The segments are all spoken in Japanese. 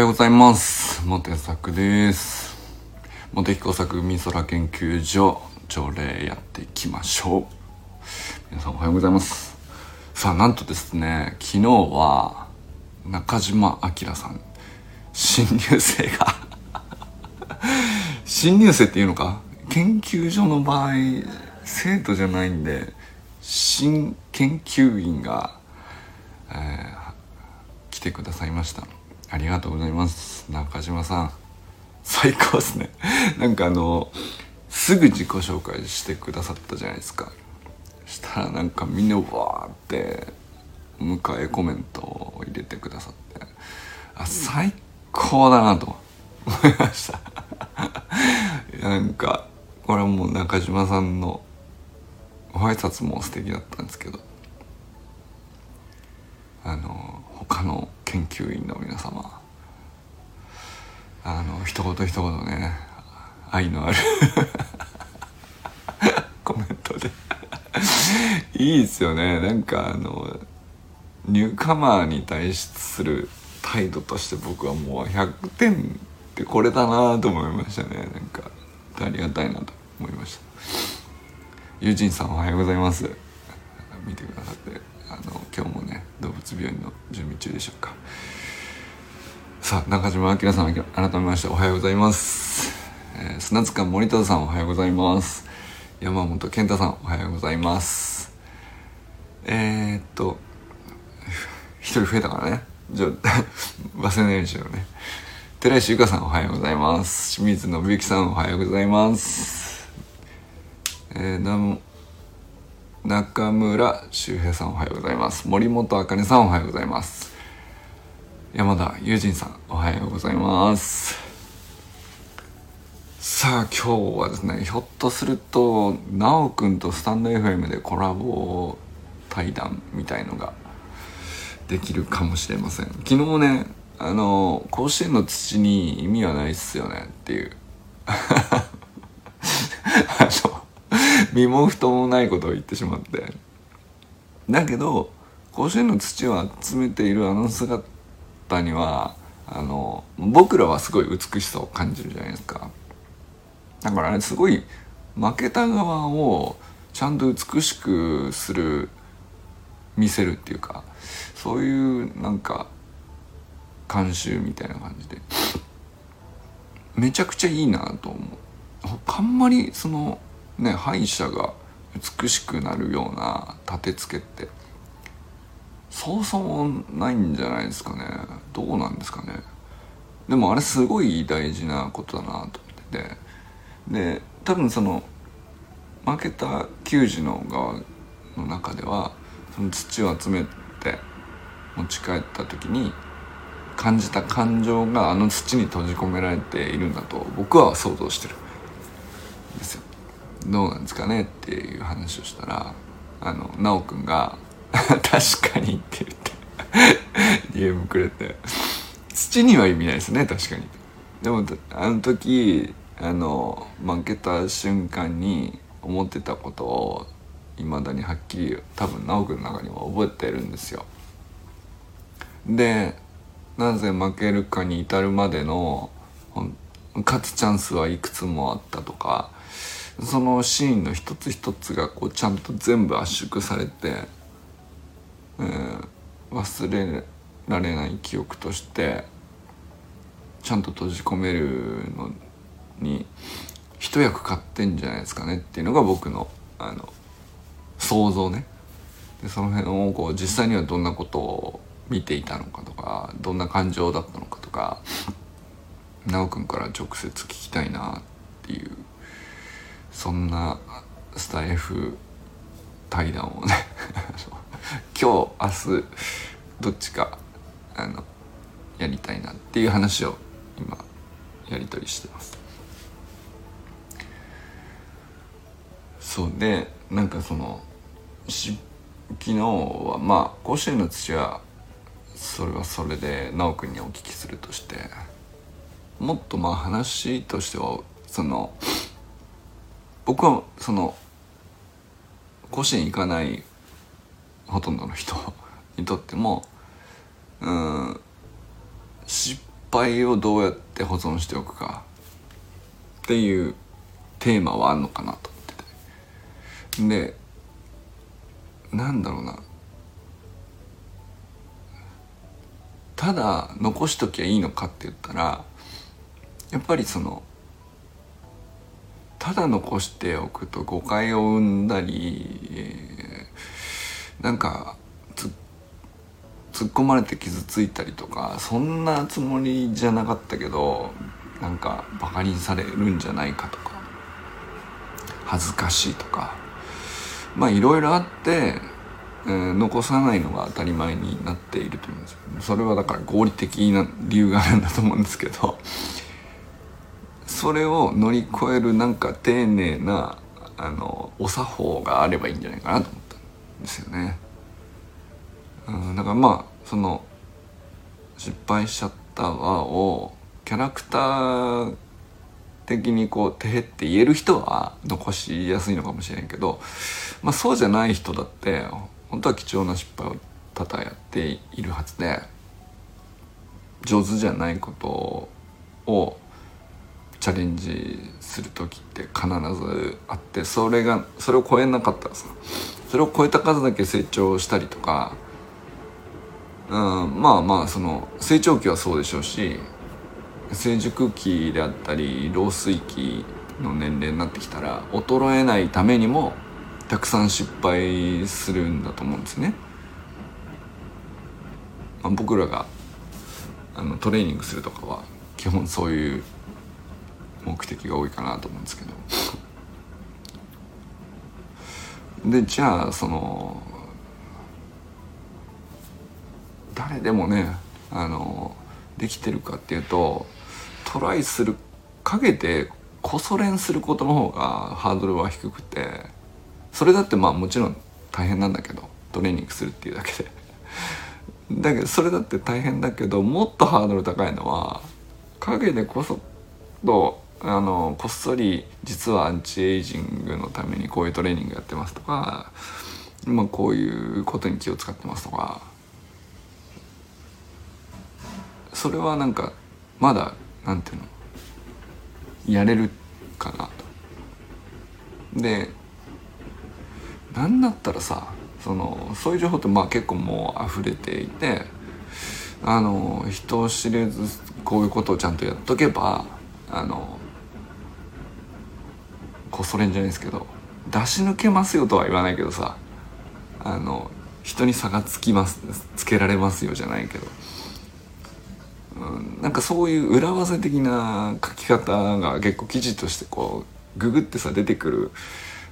ようございます。モテ作です。モテ彦作美空研究所朝礼やっていきましょう。皆さんおはようございます。さあなんとですね昨日は中島明さん新入生が 新入生っていうのか？研究所の場合生徒じゃないんで新研究員が、えー、来てくださいました。ありがとうございます。中島さん。最高ですね。なんかあのすぐ自己紹介してくださったじゃないですか。したらなんかみんなわーって迎えコメントを入れてくださって。あ最高だなと。思いました。なんかこれはもう中島さんのご挨拶も素敵だったんですけど。あの他の研究員の皆様あの一言一言ね愛のある コメントで。いいですよね。なんかあのニューカマーに対する態度として僕はもう100点ってこれだなと思いましたね。なんかありがたいなと思いました。ユージンさんおはようございます。見てくださって。ね動物病院の準備中でしょうか。さあ中島明さん改めましておはようございます、えー、砂塚森田さんおはようございます。山本健太さんおはようございます。えー、っと一人増えたからね。じゃ 忘れないようにしようね。寺石由香さんおはようございます。清水信之さんおはようございます。えー、中村修平さんおはようございます。森本あかねさんおはようございます。山田友人さんおはようございます。さあ今日はですねひょっとすると奈くんとスタンド FM でコラボ対談みたいのができるかもしれません。昨日ねあの甲子園の土に意味はないっすよねっていう。あ の 身も蓋もないことを言ってしまって。だけど甲子園の土を集めているあの姿にはあの僕らはすごい美しさを感じるじゃないですか。だからあれすごい負けた側をちゃんと美しくする見せるっていうかそういうなんか慣習みたいな感じで。めちゃくちゃいいなと思う。あんまりそのね敗者が美しくなるような立て付けってそうそうないんじゃないですかね。どうなんですかね。でもあれすごい大事なことだなと思ってて。で多分その負けた球児の側の中ではその土を集めて持ち帰った時に感じた感情があの土に閉じ込められているんだと僕は想像してるんですよ。どうなんですかねっていう話をしたらあの奈くんが「確かに」って言って DM くれて土には意味ないですね確かに。でもあの時あの負けた瞬間に思ってたことをいまだにはっきり多分奈くんの中には覚えてるんですよ。でなぜ負けるかに至るまでの勝つチャンスはいくつもあったとかそのシーンの一つ一つがこうちゃんと全部圧縮されて、えー、忘れられない記憶としてちゃんと閉じ込めるのに一役買ってんじゃないですかねっていうのが僕のあの想像ね。でその辺をこう実際にはどんなことを見ていたのかとかどんな感情だったのかとか奈くんから直接聞きたいなっていうそんなスタイフ対談をね。今日明日どっちかあのやりたいなっていう話を今やり取りしてます。そうでなんかそのし昨日はまあ甲子園の土はそれはそれで奈くんにお聞きするとしてもっとまあ話としてはその僕はその甲子園行かないほとんどの人にとってもうん失敗をどうやって保存しておくかっていうテーマはあんのかなと思ってて。でなんだろうな。ただ残しときゃいいのかって言ったらやっぱりそのただ残しておくと誤解を生んだり、え、なんか突っ込まれて傷ついたりとかそんなつもりじゃなかったけどなんかバカにされるんじゃないかとか恥ずかしいとかまあいろいろあって、えー、残さないのが当たり前になっていると思うんですよそれはだから合理的な理由があるんだと思うんですけどそれを乗り越えるなんか丁寧なあのお作法があればいいんじゃないかなと思ったんですよね。うん、だからまあその失敗しちゃったわをキャラクター的にこうてへって言える人は残しやすいのかもしれんけど、まあ、そうじゃない人だって本当は貴重な失敗を多々やっているはずで上手じゃないことをチャレンジする時って必ずあってそれがそれを超えなかったらさそれを超えた数だけ成長したりとか、うん、まあまあその成長期はそうでしょうし成熟期であったり老衰期の年齢になってきたら衰えないためにもたくさん失敗するんだと思うんですね。まあ、僕らがあのトレーニングするとかは基本そういう目的が多いかなと思うんですけど。でじゃあその誰でもねあのできてるかっていうとトライする陰でこそ練することの方がハードルは低くてそれだってまあもちろん大変なんだけどトレーニングするっていうだけで。だけどそれだって大変だけどもっとハードル高いのは陰でこそとあのこっそり実はアンチエイジングのためにこういうトレーニングやってますとか、まあ、こういうことに気を使ってますとかそれはなんかまだなんていうのやれるかなと。でなんだったらさそのそういう情報ってまあ結構もう溢れていてあの人を知れずこういうことをちゃんとやっとけばあのこそれんじゃないですけど出し抜けますよとは言わないけどさあの人に差がつきますつけられますよじゃないけど、うん、なんかそういう裏技的な書き方が結構記事としてこうググってさ出てくる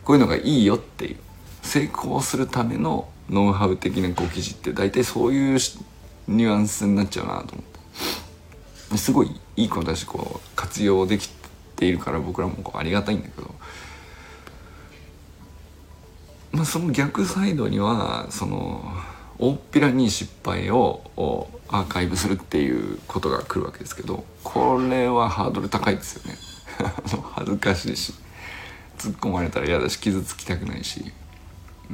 こういうのがいいよっていう成功するためのノウハウ的なこう記事って大体そういうニュアンスになっちゃうなと思って。すごいいい子だしこう活用できているから僕らもこうありがたいんだけど。まあ、その逆サイドにはその大っぴらに失敗をアーカイブするっていうことが来るわけですけどこれはハードル高いですよね。恥ずかしいし。突っ込まれたら嫌だし傷つきたくないし、う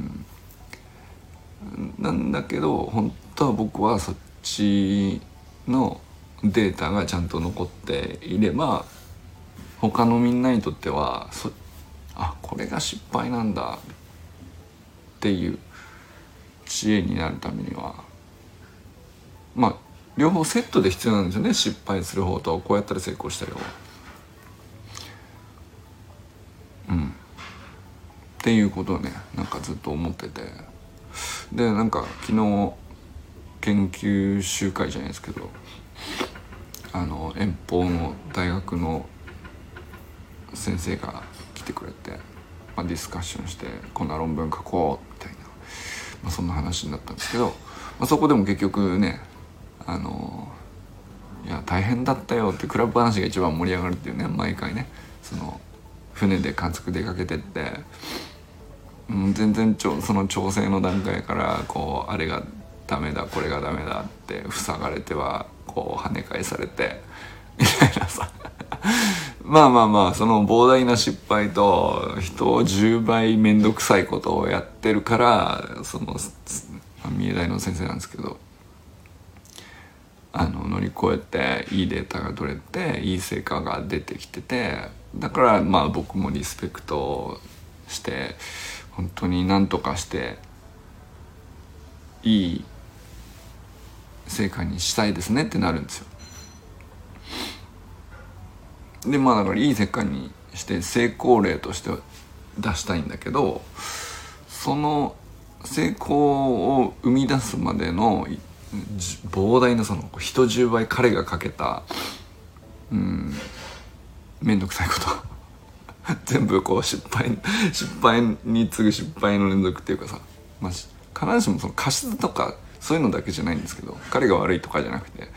ん、なんだけど本当は僕はそっちのデータがちゃんと残っていれば他のみんなにとってはそあこれが失敗なんだっていう知恵になるためにはまあ両方セットで必要なんですよね失敗する方とこうやったら成功したようん。っていうことをねなんかずっと思ってて。でなんか昨日研究集会じゃないですけどあの遠方の大学の先生が来てくれて、まあ、ディスカッションしてこんな論文書こうみたいなまあ、そんな話になったんですけど、まあ、そこでも結局ねあのいや大変だったよってクラブ話が一番盛り上がるっていうね毎回ねその船で観測出かけてって、うん、全然ちょその調整の段階からこうあれがダメだこれがダメだって塞がれてはこう跳ね返されてみたいなさ。まあまあまあその膨大な失敗と人を10倍面倒くさいことをやってるからその三重大の先生なんですけどあの乗り越えていいデータが取れていい成果が出てきててだからまあ僕もリスペクトして本当に何とかしていい成果にしたいですねってなるんですよ。でまあだからいい成果にして成功例として出したいんだけどその成功を生み出すまでの膨大なその人10倍彼がかけたうん面倒くさいこと。全部こう失敗失敗に次ぐ失敗の連続っていうかさ、まあ、必ずしもその過失とかそういうのだけじゃないんですけど彼が悪いとかじゃなくて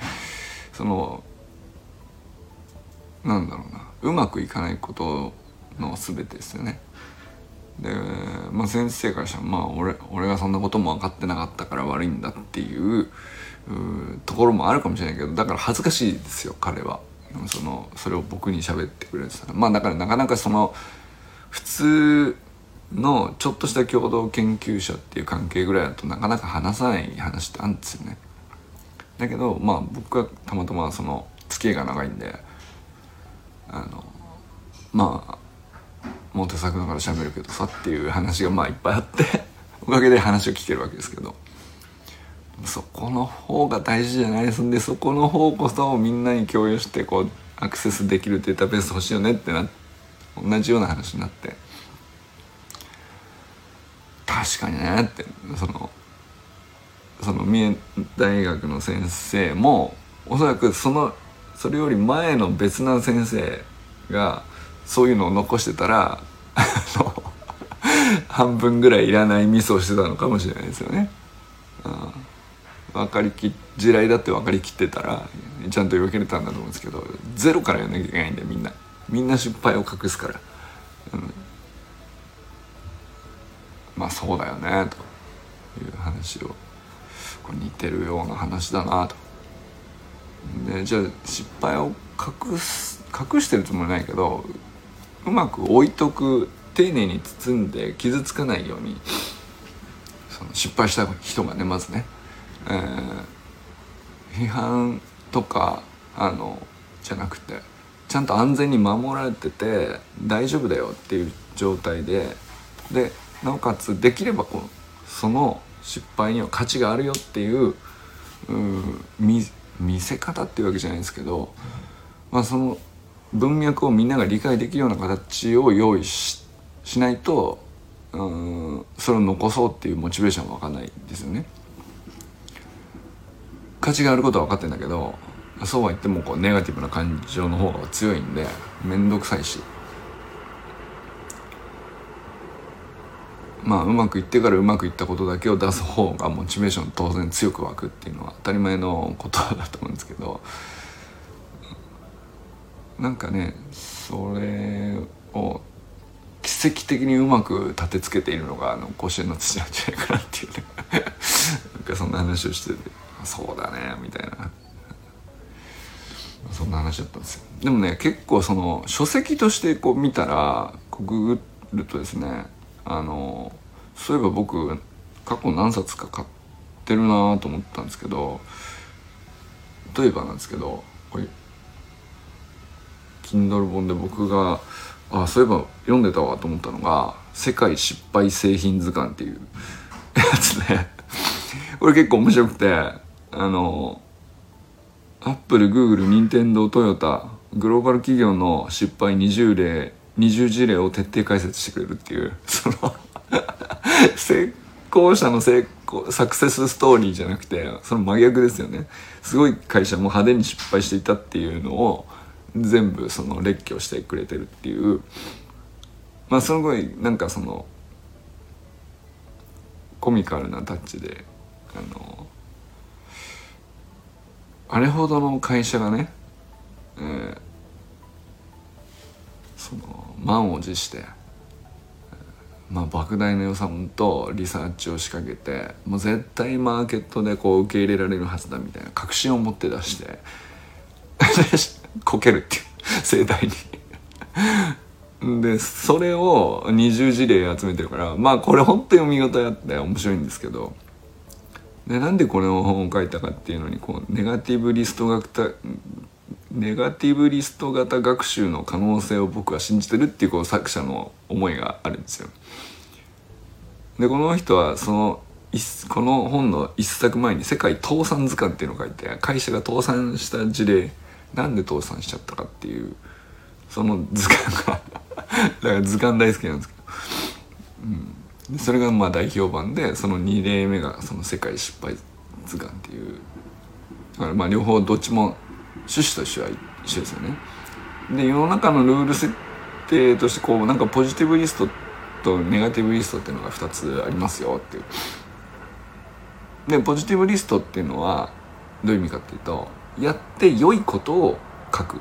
そのなんだろうな。うまくいかないことの全てですよね。で、まあ、先生からしたら、まあ俺、俺がそんなことも分かってなかったから悪いんだっていうところもあるかもしれないけどだから恥ずかしいですよ彼は。そのそれを僕に喋ってくれてたら。まあだからなかなかその普通のちょっとした共同研究者っていう関係ぐらいだとなかなか話さない話ってあるんですよね。だけどまあ僕はたまたまその付き合いが長いんであのまあもう手作だから喋るけどさっていう話がまあいっぱいあって おかげで話を聞けるわけですけど。そこの方が大事じゃないですんでそこの方こそみんなに共有してこうアクセスできるデータベース欲しいよねってな同じような話になって。確かにねってそのその三重大学の先生もおそらくそのそれより前の別な先生がそういうのを残してたら半分ぐらいいらないミスをしてたのかもしれないですよね。分かりき地雷だって分かりきってたらちゃんとよけれたんだと思うんですけどゼロからやんなきゃいけないんでみんな。みんな失敗を隠すから、うん、まあそうだよねという話を。こ似てるような話だなと。でじゃあ失敗を隠す隠してるつもりないけどうまく置いとく丁寧に包んで傷つかないようにその失敗した人がねまずねえー、批判とかあのじゃなくてちゃんと安全に守られてて大丈夫だよっていう状態ででなおかつできればこうその失敗には価値があるよっていう見見せ方っていうわけじゃないですけど、まあ、その文脈をみんなが理解できるような形を用意しないとうんそれを残そうっていうモチベーションは分かんないですよね。価値があることは分かってんだけどそうは言ってもこうネガティブな感情の方が強いんで面倒くさいしまあうまくいってからうまくいったことだけを出す方がモチベーション当然強く湧くっていうのは当たり前のことだと思うんですけどなんかねそれを奇跡的にうまく立てつけているのがあの甲子園の土なんじゃないかなっていうね なんかそんな話をしてて。そうだねみたいなそんな話だったんですよでもね結構その書籍としてこう見たらこうググるとですねあのそういえば僕過去何冊か買ってるなと思ったんですけど例えばなんですけどこれ Kindle 本で僕があそういえば読んでたわと思ったのが「世界失敗製品図鑑」っていう やつねこれ結構面白くてあのアップルグーグル任天堂トヨタグローバル企業の失敗20例20事例を徹底解説してくれるっていう その成功者の成功サクセスストーリーじゃなくてその真逆ですよね。すごい会社も派手に失敗していたっていうのを全部その列挙してくれてるっていう。まあすごいなんかそのコミカルなタッチであのあれほどの会社がね、えー、その満を持して、まあ、莫大な予算とリサーチを仕掛けてもう絶対マーケットでこう受け入れられるはずだみたいな確信を持って出して こけるっていう盛大に。でそれを20事例集めてるからまあこれ本当に見事やって面白いんですけどでなんでこの本を書いたかっていうのにこうネガティブリスト型ネガティブリスト型学習の可能性を僕は信じてるっていうこう作者の思いがあるんですよ。でこの人はそのこの本の一作前に「世界倒産図鑑」っていうのを書いて会社が倒産した事例なんで倒産しちゃったかっていうその図鑑がだから図鑑大好きなんですけど、うん、それがまあ大評判でその2例目がその世界失敗図鑑っていう。だからまあ両方どっちも趣旨としては一緒ですよね。で世の中のルール設定としてこうなんかポジティブリストとネガティブリストっていうのが2つありますよっていう。でポジティブリストっていうのはどういう意味かっていうとやって良いことを書く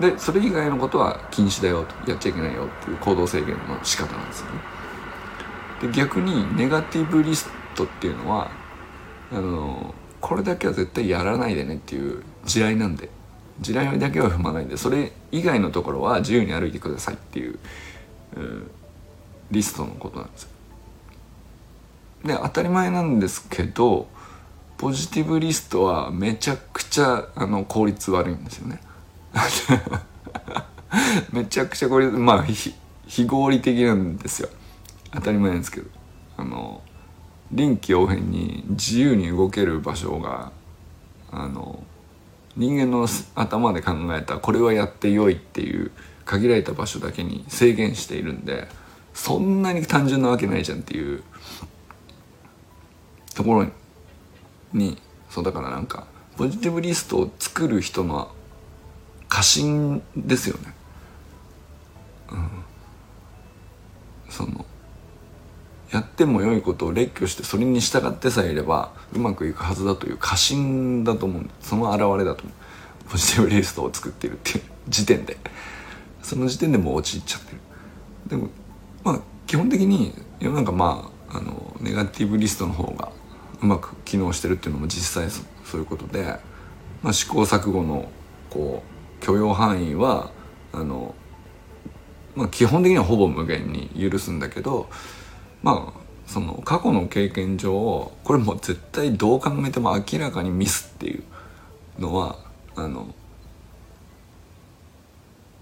でそれ以外のことは禁止だよとやっちゃいけないよっていう行動制限の仕方なんですよねで逆にネガティブリストっていうのはあのこれだけは絶対やらないでねっていう地雷なんで。地雷だけは踏まないでそれ以外のところは自由に歩いてくださいっていう、うん、リストのことなんですよ。で当たり前なんですけどポジティブリストはめちゃくちゃあの効率悪いんですよね。めちゃくちゃ効率まあ非合理的なんですよ。当たり前ですけど。あの臨機応変に自由に動ける場所があの人間の頭で考えたこれはやってよいっていう限られた場所だけに制限しているんでそんなに単純なわけないじゃんっていうところにそうだからなんかポジティブリストを作る人の過信ですよね。うん、そのやっても良いことを列挙してそれに従ってさえいればうまくいくはずだという過信だと思う。その表れだと思う。ポジティブリストを作っているっていう時点で。その時点でもう陥っちゃってる。でもまあ基本的に世の中まああのネガティブリストの方がうまく機能してるっていうのも実際そういうことで、まあ、試行錯誤のこう許容範囲はあの、まあ、基本的にはほぼ無限に許すんだけどまあその過去の経験上これもう絶対どう考えても明らかにミスっていうのはあの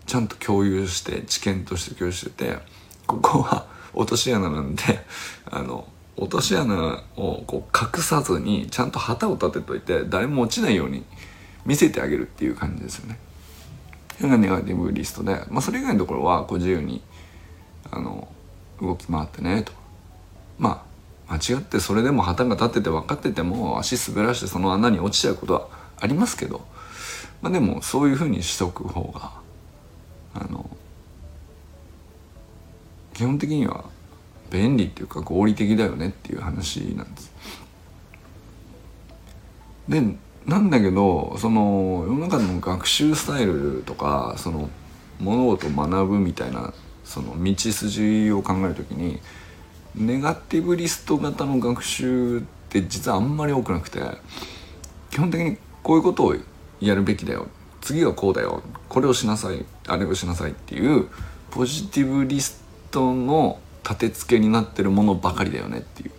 ちゃんと共有して知見として共有しててここは落とし穴なんで あの落とし穴をこう隠さずにちゃんと旗を立てといて誰も落ちないように見せてあげるっていう感じですよね。それがネガティブリストで、まあ、それ以外のところはこう自由にあの動き回ってねと。まあ間違ってそれでも旗が立ってて分かってても足滑らしてその穴に落ちちゃうことはありますけど、まあ、でもそういうふうにしとく方があの基本的には便利っていうか合理的だよねっていう話なんです。でなんだけどその世の中の学習スタイルとかその物事を学ぶみたいなその道筋を考える時にネガティブリスト型の学習って実はあんまり多くなくて基本的にこういうことをやるべきだよ。次はこうだよ。これをしなさい。あれをしなさいっていうポジティブリストの立て付けになってるものばかりだよねっていう。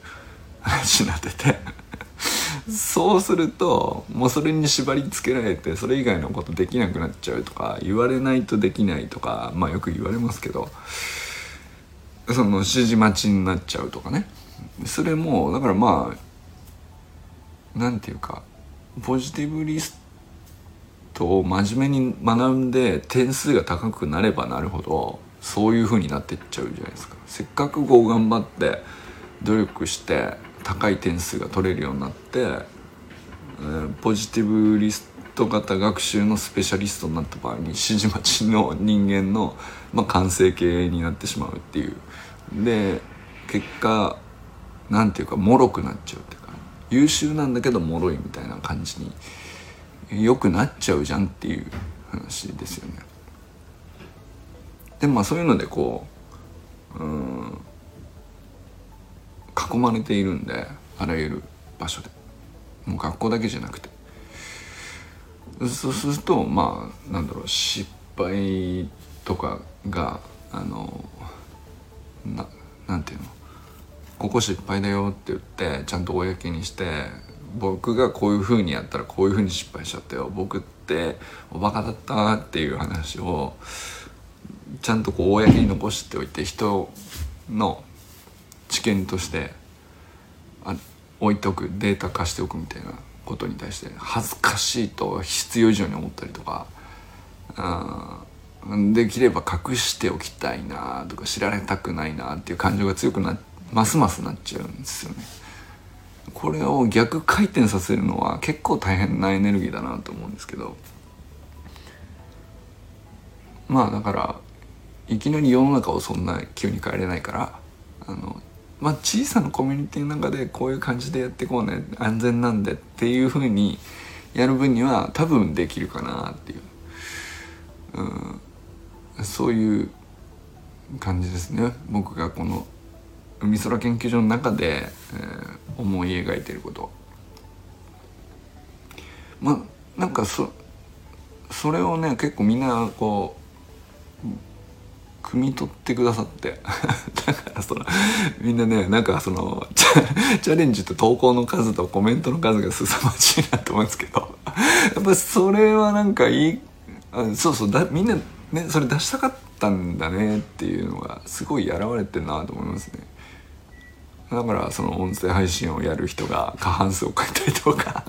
話になってて。そうするともうそれに縛り付けられてそれ以外のことできなくなっちゃうとか言われないとできないとかまあよく言われますけどその指示待ちになっちゃうとかね。それもだからまあなんていうかポジティブリストを真面目に学んで点数が高くなればなるほどそういう風になってっちゃうじゃないですか。せっかくこう頑張って努力して高い点数が取れるようになって、えー、ポジティブリスト型学習のスペシャリストになった場合に指示待ちの人間の、まあ、完成形になってしまうっていう。で結果なんていうか脆くなっちゃうっていうか優秀なんだけど脆いみたいな感じによくなっちゃうじゃんっていう話ですよね。でまあそういうのでこううん囲まれているんであらゆる場所でもう学校だけじゃなくてそうするとまあなんだろう失敗とかがあのななんていうの？ここ失敗だよって言ってちゃんと公にして僕がこういう風にやったらこういう風に失敗しちゃったよ。僕っておバカだったっていう話をちゃんとこう公に残しておいて人の知見としてあ置いておくデータ化しておくみたいなことに対して恥ずかしいと必要以上に思ったりとかできれば隠しておきたいなとか知られたくないなっていう感情が強くなますますなっちゃうんですよね。これを逆回転させるのは結構大変なエネルギーだなと思うんですけど。まあだからいきなり世の中をそんな急に変えれないからあのまあ小さなコミュニティの中でこういう感じでやっていこうね安全なんでっていうふうにやる分には多分できるかなっていう、うん、そういう感じですね。僕がこの海空研究所の中で、えー、思い描いてること。まあなんかそそれをね結構みんなこう汲み取ってくださって。だからそのみんなねなんかそのチャレンジと投稿の数とコメントの数が凄まじいなと思うんですけど。やっぱそれはなんかいいあそうそうだみんなねそれ出したかったんだねっていうのがすごい現れてるなと思いますね。だからその音声配信をやる人が過半数を書いたりとか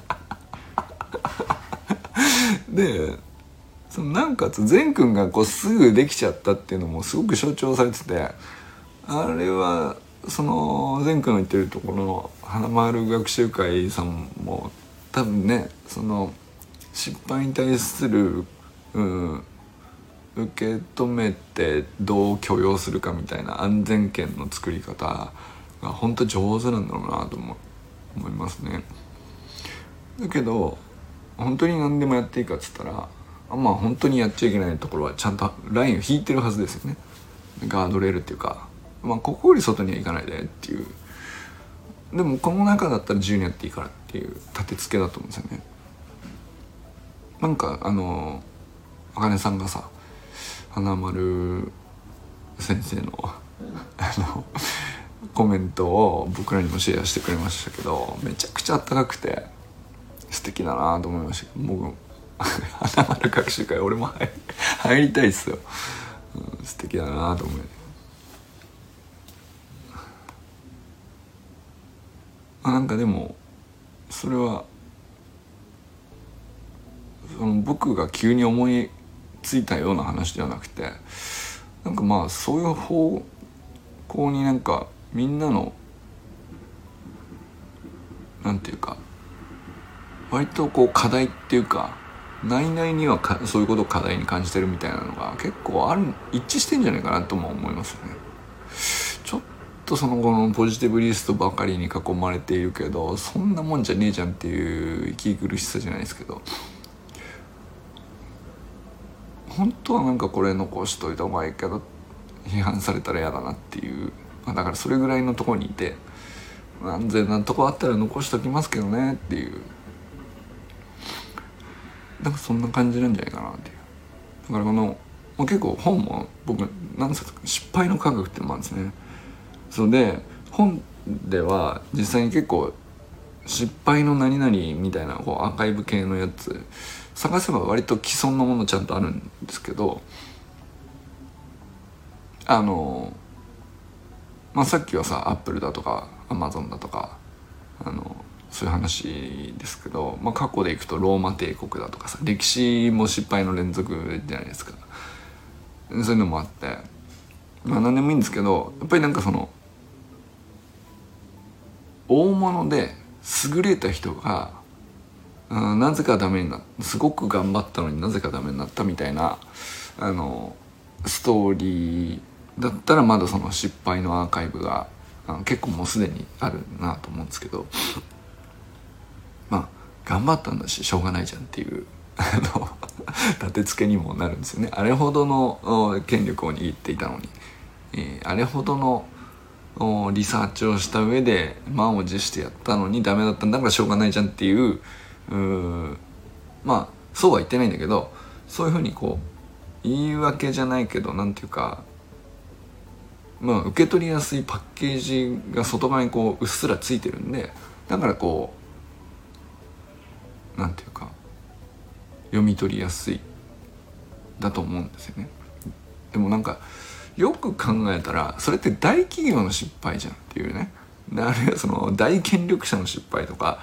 でそのなおかつ善くんがこうすぐできちゃったっていうのもすごく象徴されててあれはその善くんの言ってるところの花丸学習会さんも多分ねその失敗に対する、うん、受け止めてどう許容するかみたいな安全圏の作り方が本当上手なんだろうなと思思いますね。だけど本当に何でもやっていいかっつったらまあ本当にやっちゃいけないところはちゃんとラインを引いてるはずですよね。ガードレールっていうか。まあここより外には行かないでっていう。でもこの中だったら自由にやっていいからっていう立て付けだと思うんですよね。なんかあのあかねさんがさ花丸先生のあのコメントを僕らにもシェアしてくれましたけどめちゃくちゃあったかくて素敵だなと思いました。僕花丸学習会俺も入りたいっすよ、うん、素敵だなと思いなんかでもそれはその僕が急に思いついたような話ではなくてなんかまあそういう方向になんかみんなのなんていうか割とこう課題っていうか内々にはかそういうことを課題に感じてるみたいなのが結構ある一致してんじゃないかなとも思いますよね。ちょっとその後のポジティブリストばかりに囲まれているけどそんなもんじゃねえじゃんっていう息苦しさじゃないですけど本当はなんかこれ残しといた方がいいけど批判されたら嫌だなっていう。まあ、だからそれぐらいのとこにいて安全なとこあったら残しときますけどねっていう。なんかそんな感じなんじゃないかなっていう。だからこの、まあ、結構本も僕何冊か失敗の科学ってのもあるんですね。それで本では実際に結構失敗の何々みたいなこうアーカイブ系のやつ探せば割と既存のものちゃんとあるんですけどあのまあ、さっきはさアップルだとかアマゾンだとかあのそういう話ですけど、まあ、過去でいくとローマ帝国だとかさ歴史も失敗の連続じゃないですか。そういうのもあってまあ何でもいいんですけどやっぱりなんかその大物で優れた人が、うん、なぜかダメになすごく頑張ったのになぜかダメになったみたいなあのストーリーだったらまだその失敗のアーカイブが結構もうすでにあるなと思うんですけど。まあ頑張ったんだししょうがないじゃんっていう 立て付けにもなるんですよね。あれほどの権力を握っていたのに、えー、あれほどのリサーチをした上で満を持してやったのにダメだったんだからしょうがないじゃんっていううまあそうは言ってないんだけどそういうふうにこう言い訳じゃないけど何ていうかまあ受け取りやすいパッケージが外側にこううっすらついてるんでだからこうなんていうか読み取りやすいだと思うんですよね。でもなんかよく考えたらそれって大企業の失敗じゃんっていうね。あるいはその大権力者の失敗とか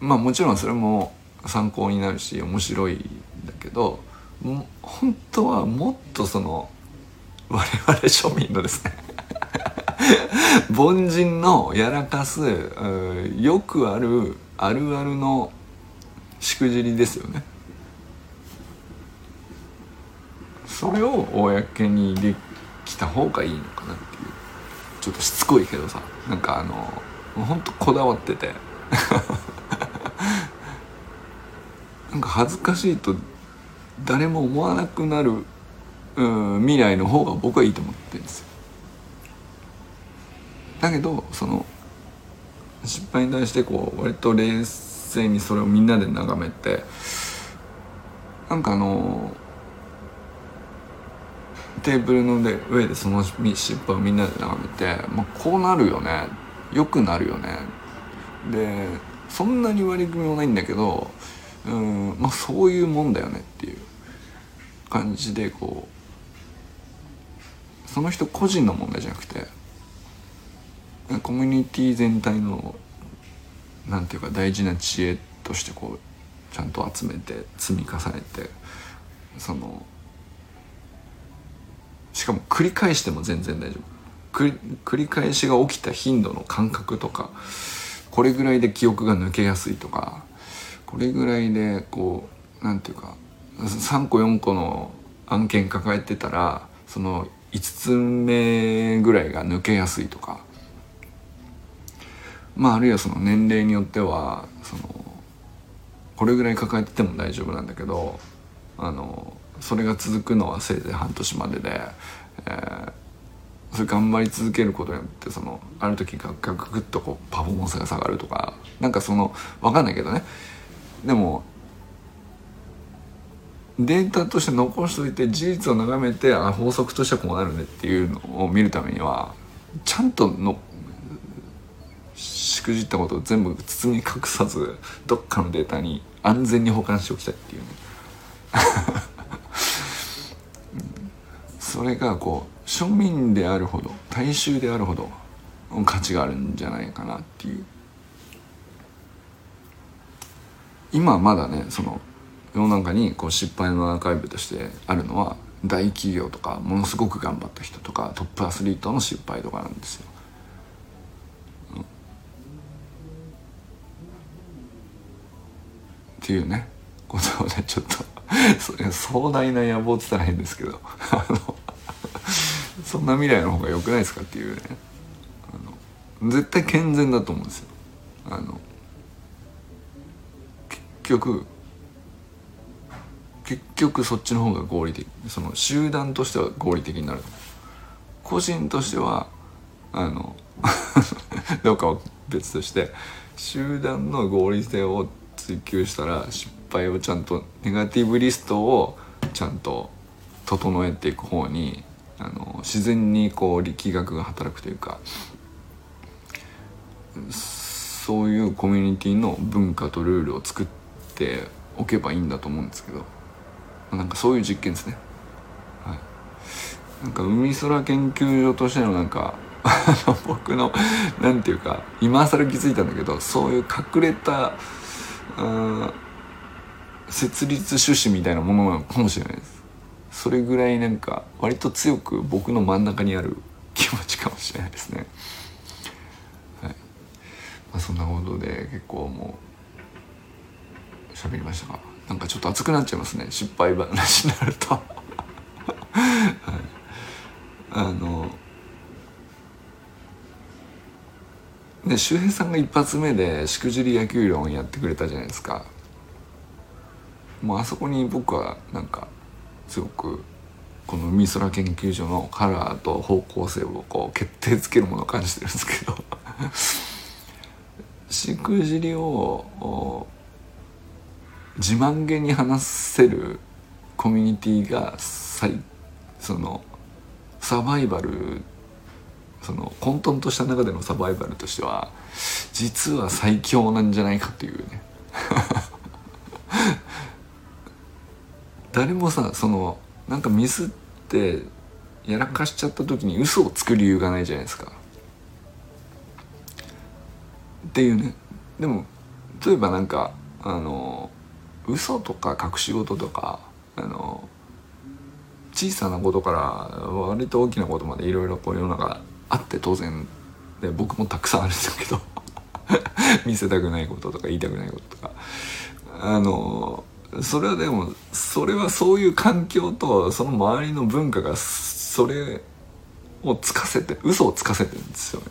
まあもちろんそれも参考になるし面白いんだけど本当はもっとその我々庶民のですね凡人のやらかすよくあるあるあるのしくじりですよね。それを公にできた方がいいのかなっていう。ちょっとしつこいけどさなんかあのほんとこだわってて。なんか恥ずかしいと誰も思わなくなる、うん、未来の方が僕はいいと思ってるんですよ。だけどその失敗に対してこう割と冷静にそれをみんなで眺めてなんかあのテーブルの上でその失敗をみんなで眺めて、まあ、こうなるよね。よくなるよね。でそんなに割り組みもないんだけどうんまあそういうもんだよねっていう感じでこうその人個人の問題じゃなくてコミュニティ全体のなんていうか大事な知恵としてこうちゃんと集めて積み重ねてそのしかも繰り返しても全然大丈夫。繰り返しが起きた頻度の感覚とかこれぐらいで記憶が抜けやすいとかこれぐらいでこうなんていうか3個4個の案件抱えてたらその5つ目ぐらいが抜けやすいとか。まああるいはその年齢によってはそのこれぐらい抱えてても大丈夫なんだけどあのそれが続くのはせいぜい半年までで、えー、それ頑張り続けることによってそのある時ガクガクッとこうパフォーマンスが下がるとかなんかその分かんないけどね。でもデータとして残しといて事実を眺めてあ法則としてはこうなるねっていうのを見るためにはちゃんとのしくじったことを全部包み隠さずどっかのデータに安全に保管しておきたいっていうね。それがこう庶民であるほど大衆であるほど価値があるんじゃないかなっていう。今まだねその世の中にこう失敗のアーカイブとしてあるのは大企業とかものすごく頑張った人とかトップアスリートの失敗とかなんですよ。っていうねことをねちょっと壮大な野望っつったら変ですけどそんな未来の方が良くないですかっていうね絶対健全だと思うんですよ。あの局結局そっちの方が合理的その集団としては合理的になる。個人としてはあの どうかは別として集団の合理性を追求したら失敗をちゃんとネガティブリストをちゃんと整えていく方にあの自然にこう力学が働くというかそういうコミュニティの文化とルールを作ってておけばいいんだと思うんですけどなんかそういう実験ですね。はい、なんか海空研究所としてのなんか 僕のなんていうか今更気づいたんだけどそういう隠れた設立趣旨みたいなものなのかもしれないです。それぐらいなんか割と強く僕の真ん中にある気持ちかもしれないですね。はい。まあそんなことで結構もう喋りましたが。なんかちょっと熱くなっちゃいますね。失敗話になると。はい、あので周平さんが一発目でしくじり野球論やってくれたじゃないですか。もうあそこに僕はなんかすごくこの海空研究所のカラーと方向性をこう決定づけるものを感じてるんですけど。しくじりを自慢げに話せるコミュニティがそのサバイバルその混沌とした中でのサバイバルとしては実は最強なんじゃないかというね。誰もさそのなんかミスってやらかしちゃった時に嘘をつく理由がないじゃないですか。っていうね。でも例えばなんかあの嘘とか隠し事とかあの小さなことから割と大きなことまでいろいろこう世の中あって当然で僕もたくさんあるんだけど 見せたくないこととか言いたくないこととかあのそれはでもそれはそういう環境とその周りの文化がそれをつかせて嘘をつかせてるんですよね。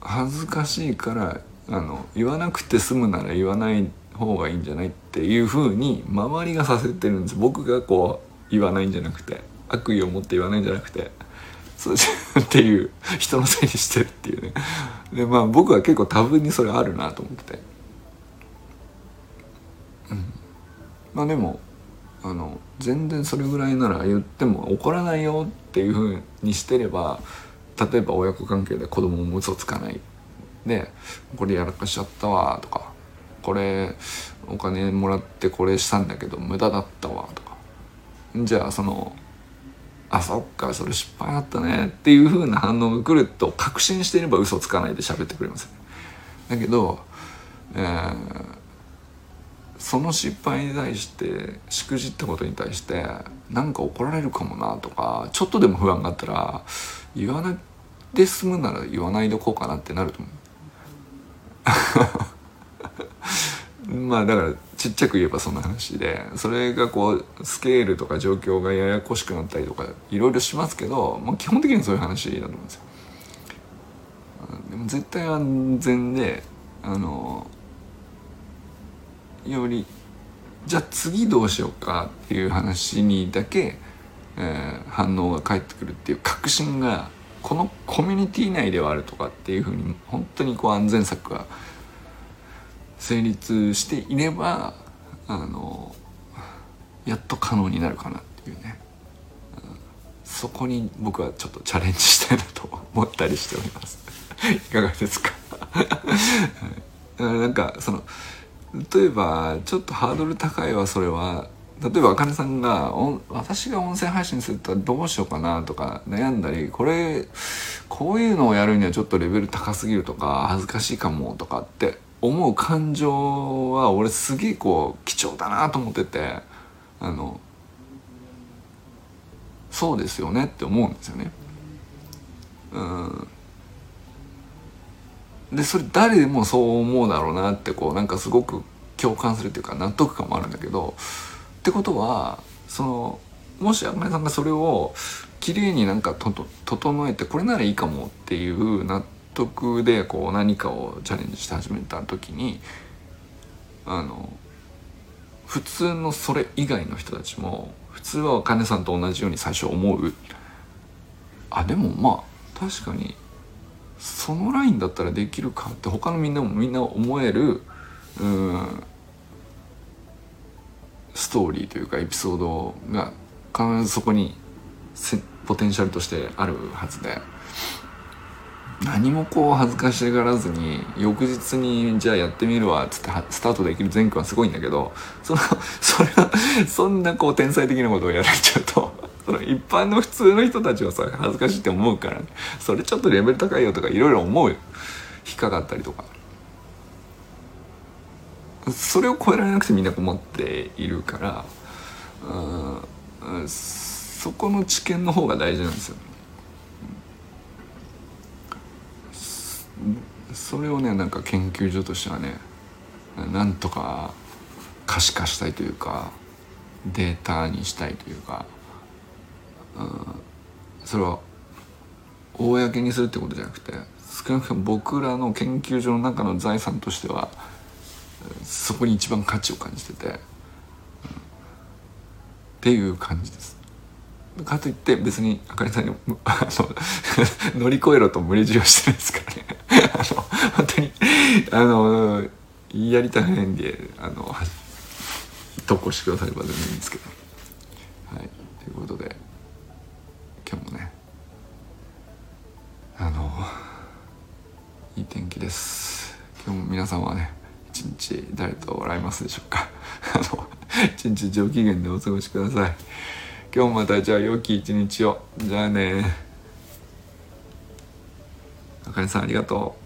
恥ずかしいからあの言わなくて済むなら言わない方がいいんじゃないっていうふうに周りがさせてるんです。僕がこう言わないんじゃなくて。悪意を持って言わないんじゃなくて。そうっていう人のせいにしてるっていうね。でまあ僕は結構多分にそれあるなと思って、うん、まあでもあの全然それぐらいなら言っても怒らないよっていうふうにしてれば例えば親子関係で子供も嘘つかない。でこれやらかしちゃったわとかこれお金もらってこれしたんだけど無駄だったわとか。じゃあそのあそっかそれ失敗だったねっていう風な反応が来ると確信していれば嘘つかないで喋ってくれます、だけど、えー、その失敗に対してしくじったことに対して何か怒られるかもなとかちょっとでも不安があったら言わないで済むなら言わないでおこうかなってなると思う。まあだからちっちゃく言えばそんな話でそれがこうスケールとか状況がややこしくなったりとかいろいろしますけど、まあ、基本的にはそういう話だと思うんですよ。でも絶対安全であのよりじゃあ次どうしようかっていう話にだけ、えー、反応が返ってくるっていう確信がこのコミュニティ内ではあるとかっていうふうに本当にこう安全策が成立していればあのやっと可能になるかなっていうね、うん、そこに僕はちょっとチャレンジしたいなと思ったりしております。いかがですか？なんかその例えばちょっとハードル高いわそれは例えばあかねさんが私が音声配信するとどうしようかなとか悩んだりこれこういうのをやるにはちょっとレベル高すぎるとか恥ずかしいかもとかって思う感情は俺すげえこう貴重だなと思っててあのそうですよねって思うんですよね。うんでそれ誰でもそう思うだろうなってこうなんかすごく共感するっていうか納得感もあるんだけどってことはそのもし赤根さんがそれを綺麗になんかとと整えてこれならいいかもっていう納得でこう何かをチャレンジして始めた時にあの普通のそれ以外の人たちも普通は茜さんと同じように最初思う。あでもまあ確かにそのラインだったらできるかって他のみんなもみんな思える。うん。ストーリーというかエピソードが必ずそこにポテンシャルとしてあるはずで。何もこう恥ずかしがらずに翌日にじゃあやってみるわっつってスタートできる前回はすごいんだけどその それはそんなこう天才的なことをやられちゃうとその一般の普通の人たちはさ恥ずかしいって思うから、ね、それちょっとレベル高いよとかいろいろ思う引っかかったりとか。それを超えられなくてみんな困っているからうんそこの知見の方が大事なんですよ。それをねなんか研究所としてはねなんとか可視化したいというかデータにしたいというか、それは公にするってことじゃなくて少なくとも僕らの研究所の中の財産としてはそこに一番価値を感じてて、うん、っていう感じです。かといって別にあかりさんにあの 乗り越えろと無理強いしてるんですからね。あの本当にあのやりたいんであの投稿してくだされば全然いいんですけど、はい。ということで今日もねあのいい天気です。今日も皆さんはね一日誰と笑いますでしょうか？あの一日上機嫌でお過ごしください。今日もまたじゃあ良き一日を。じゃあね。あかねさんありがとう。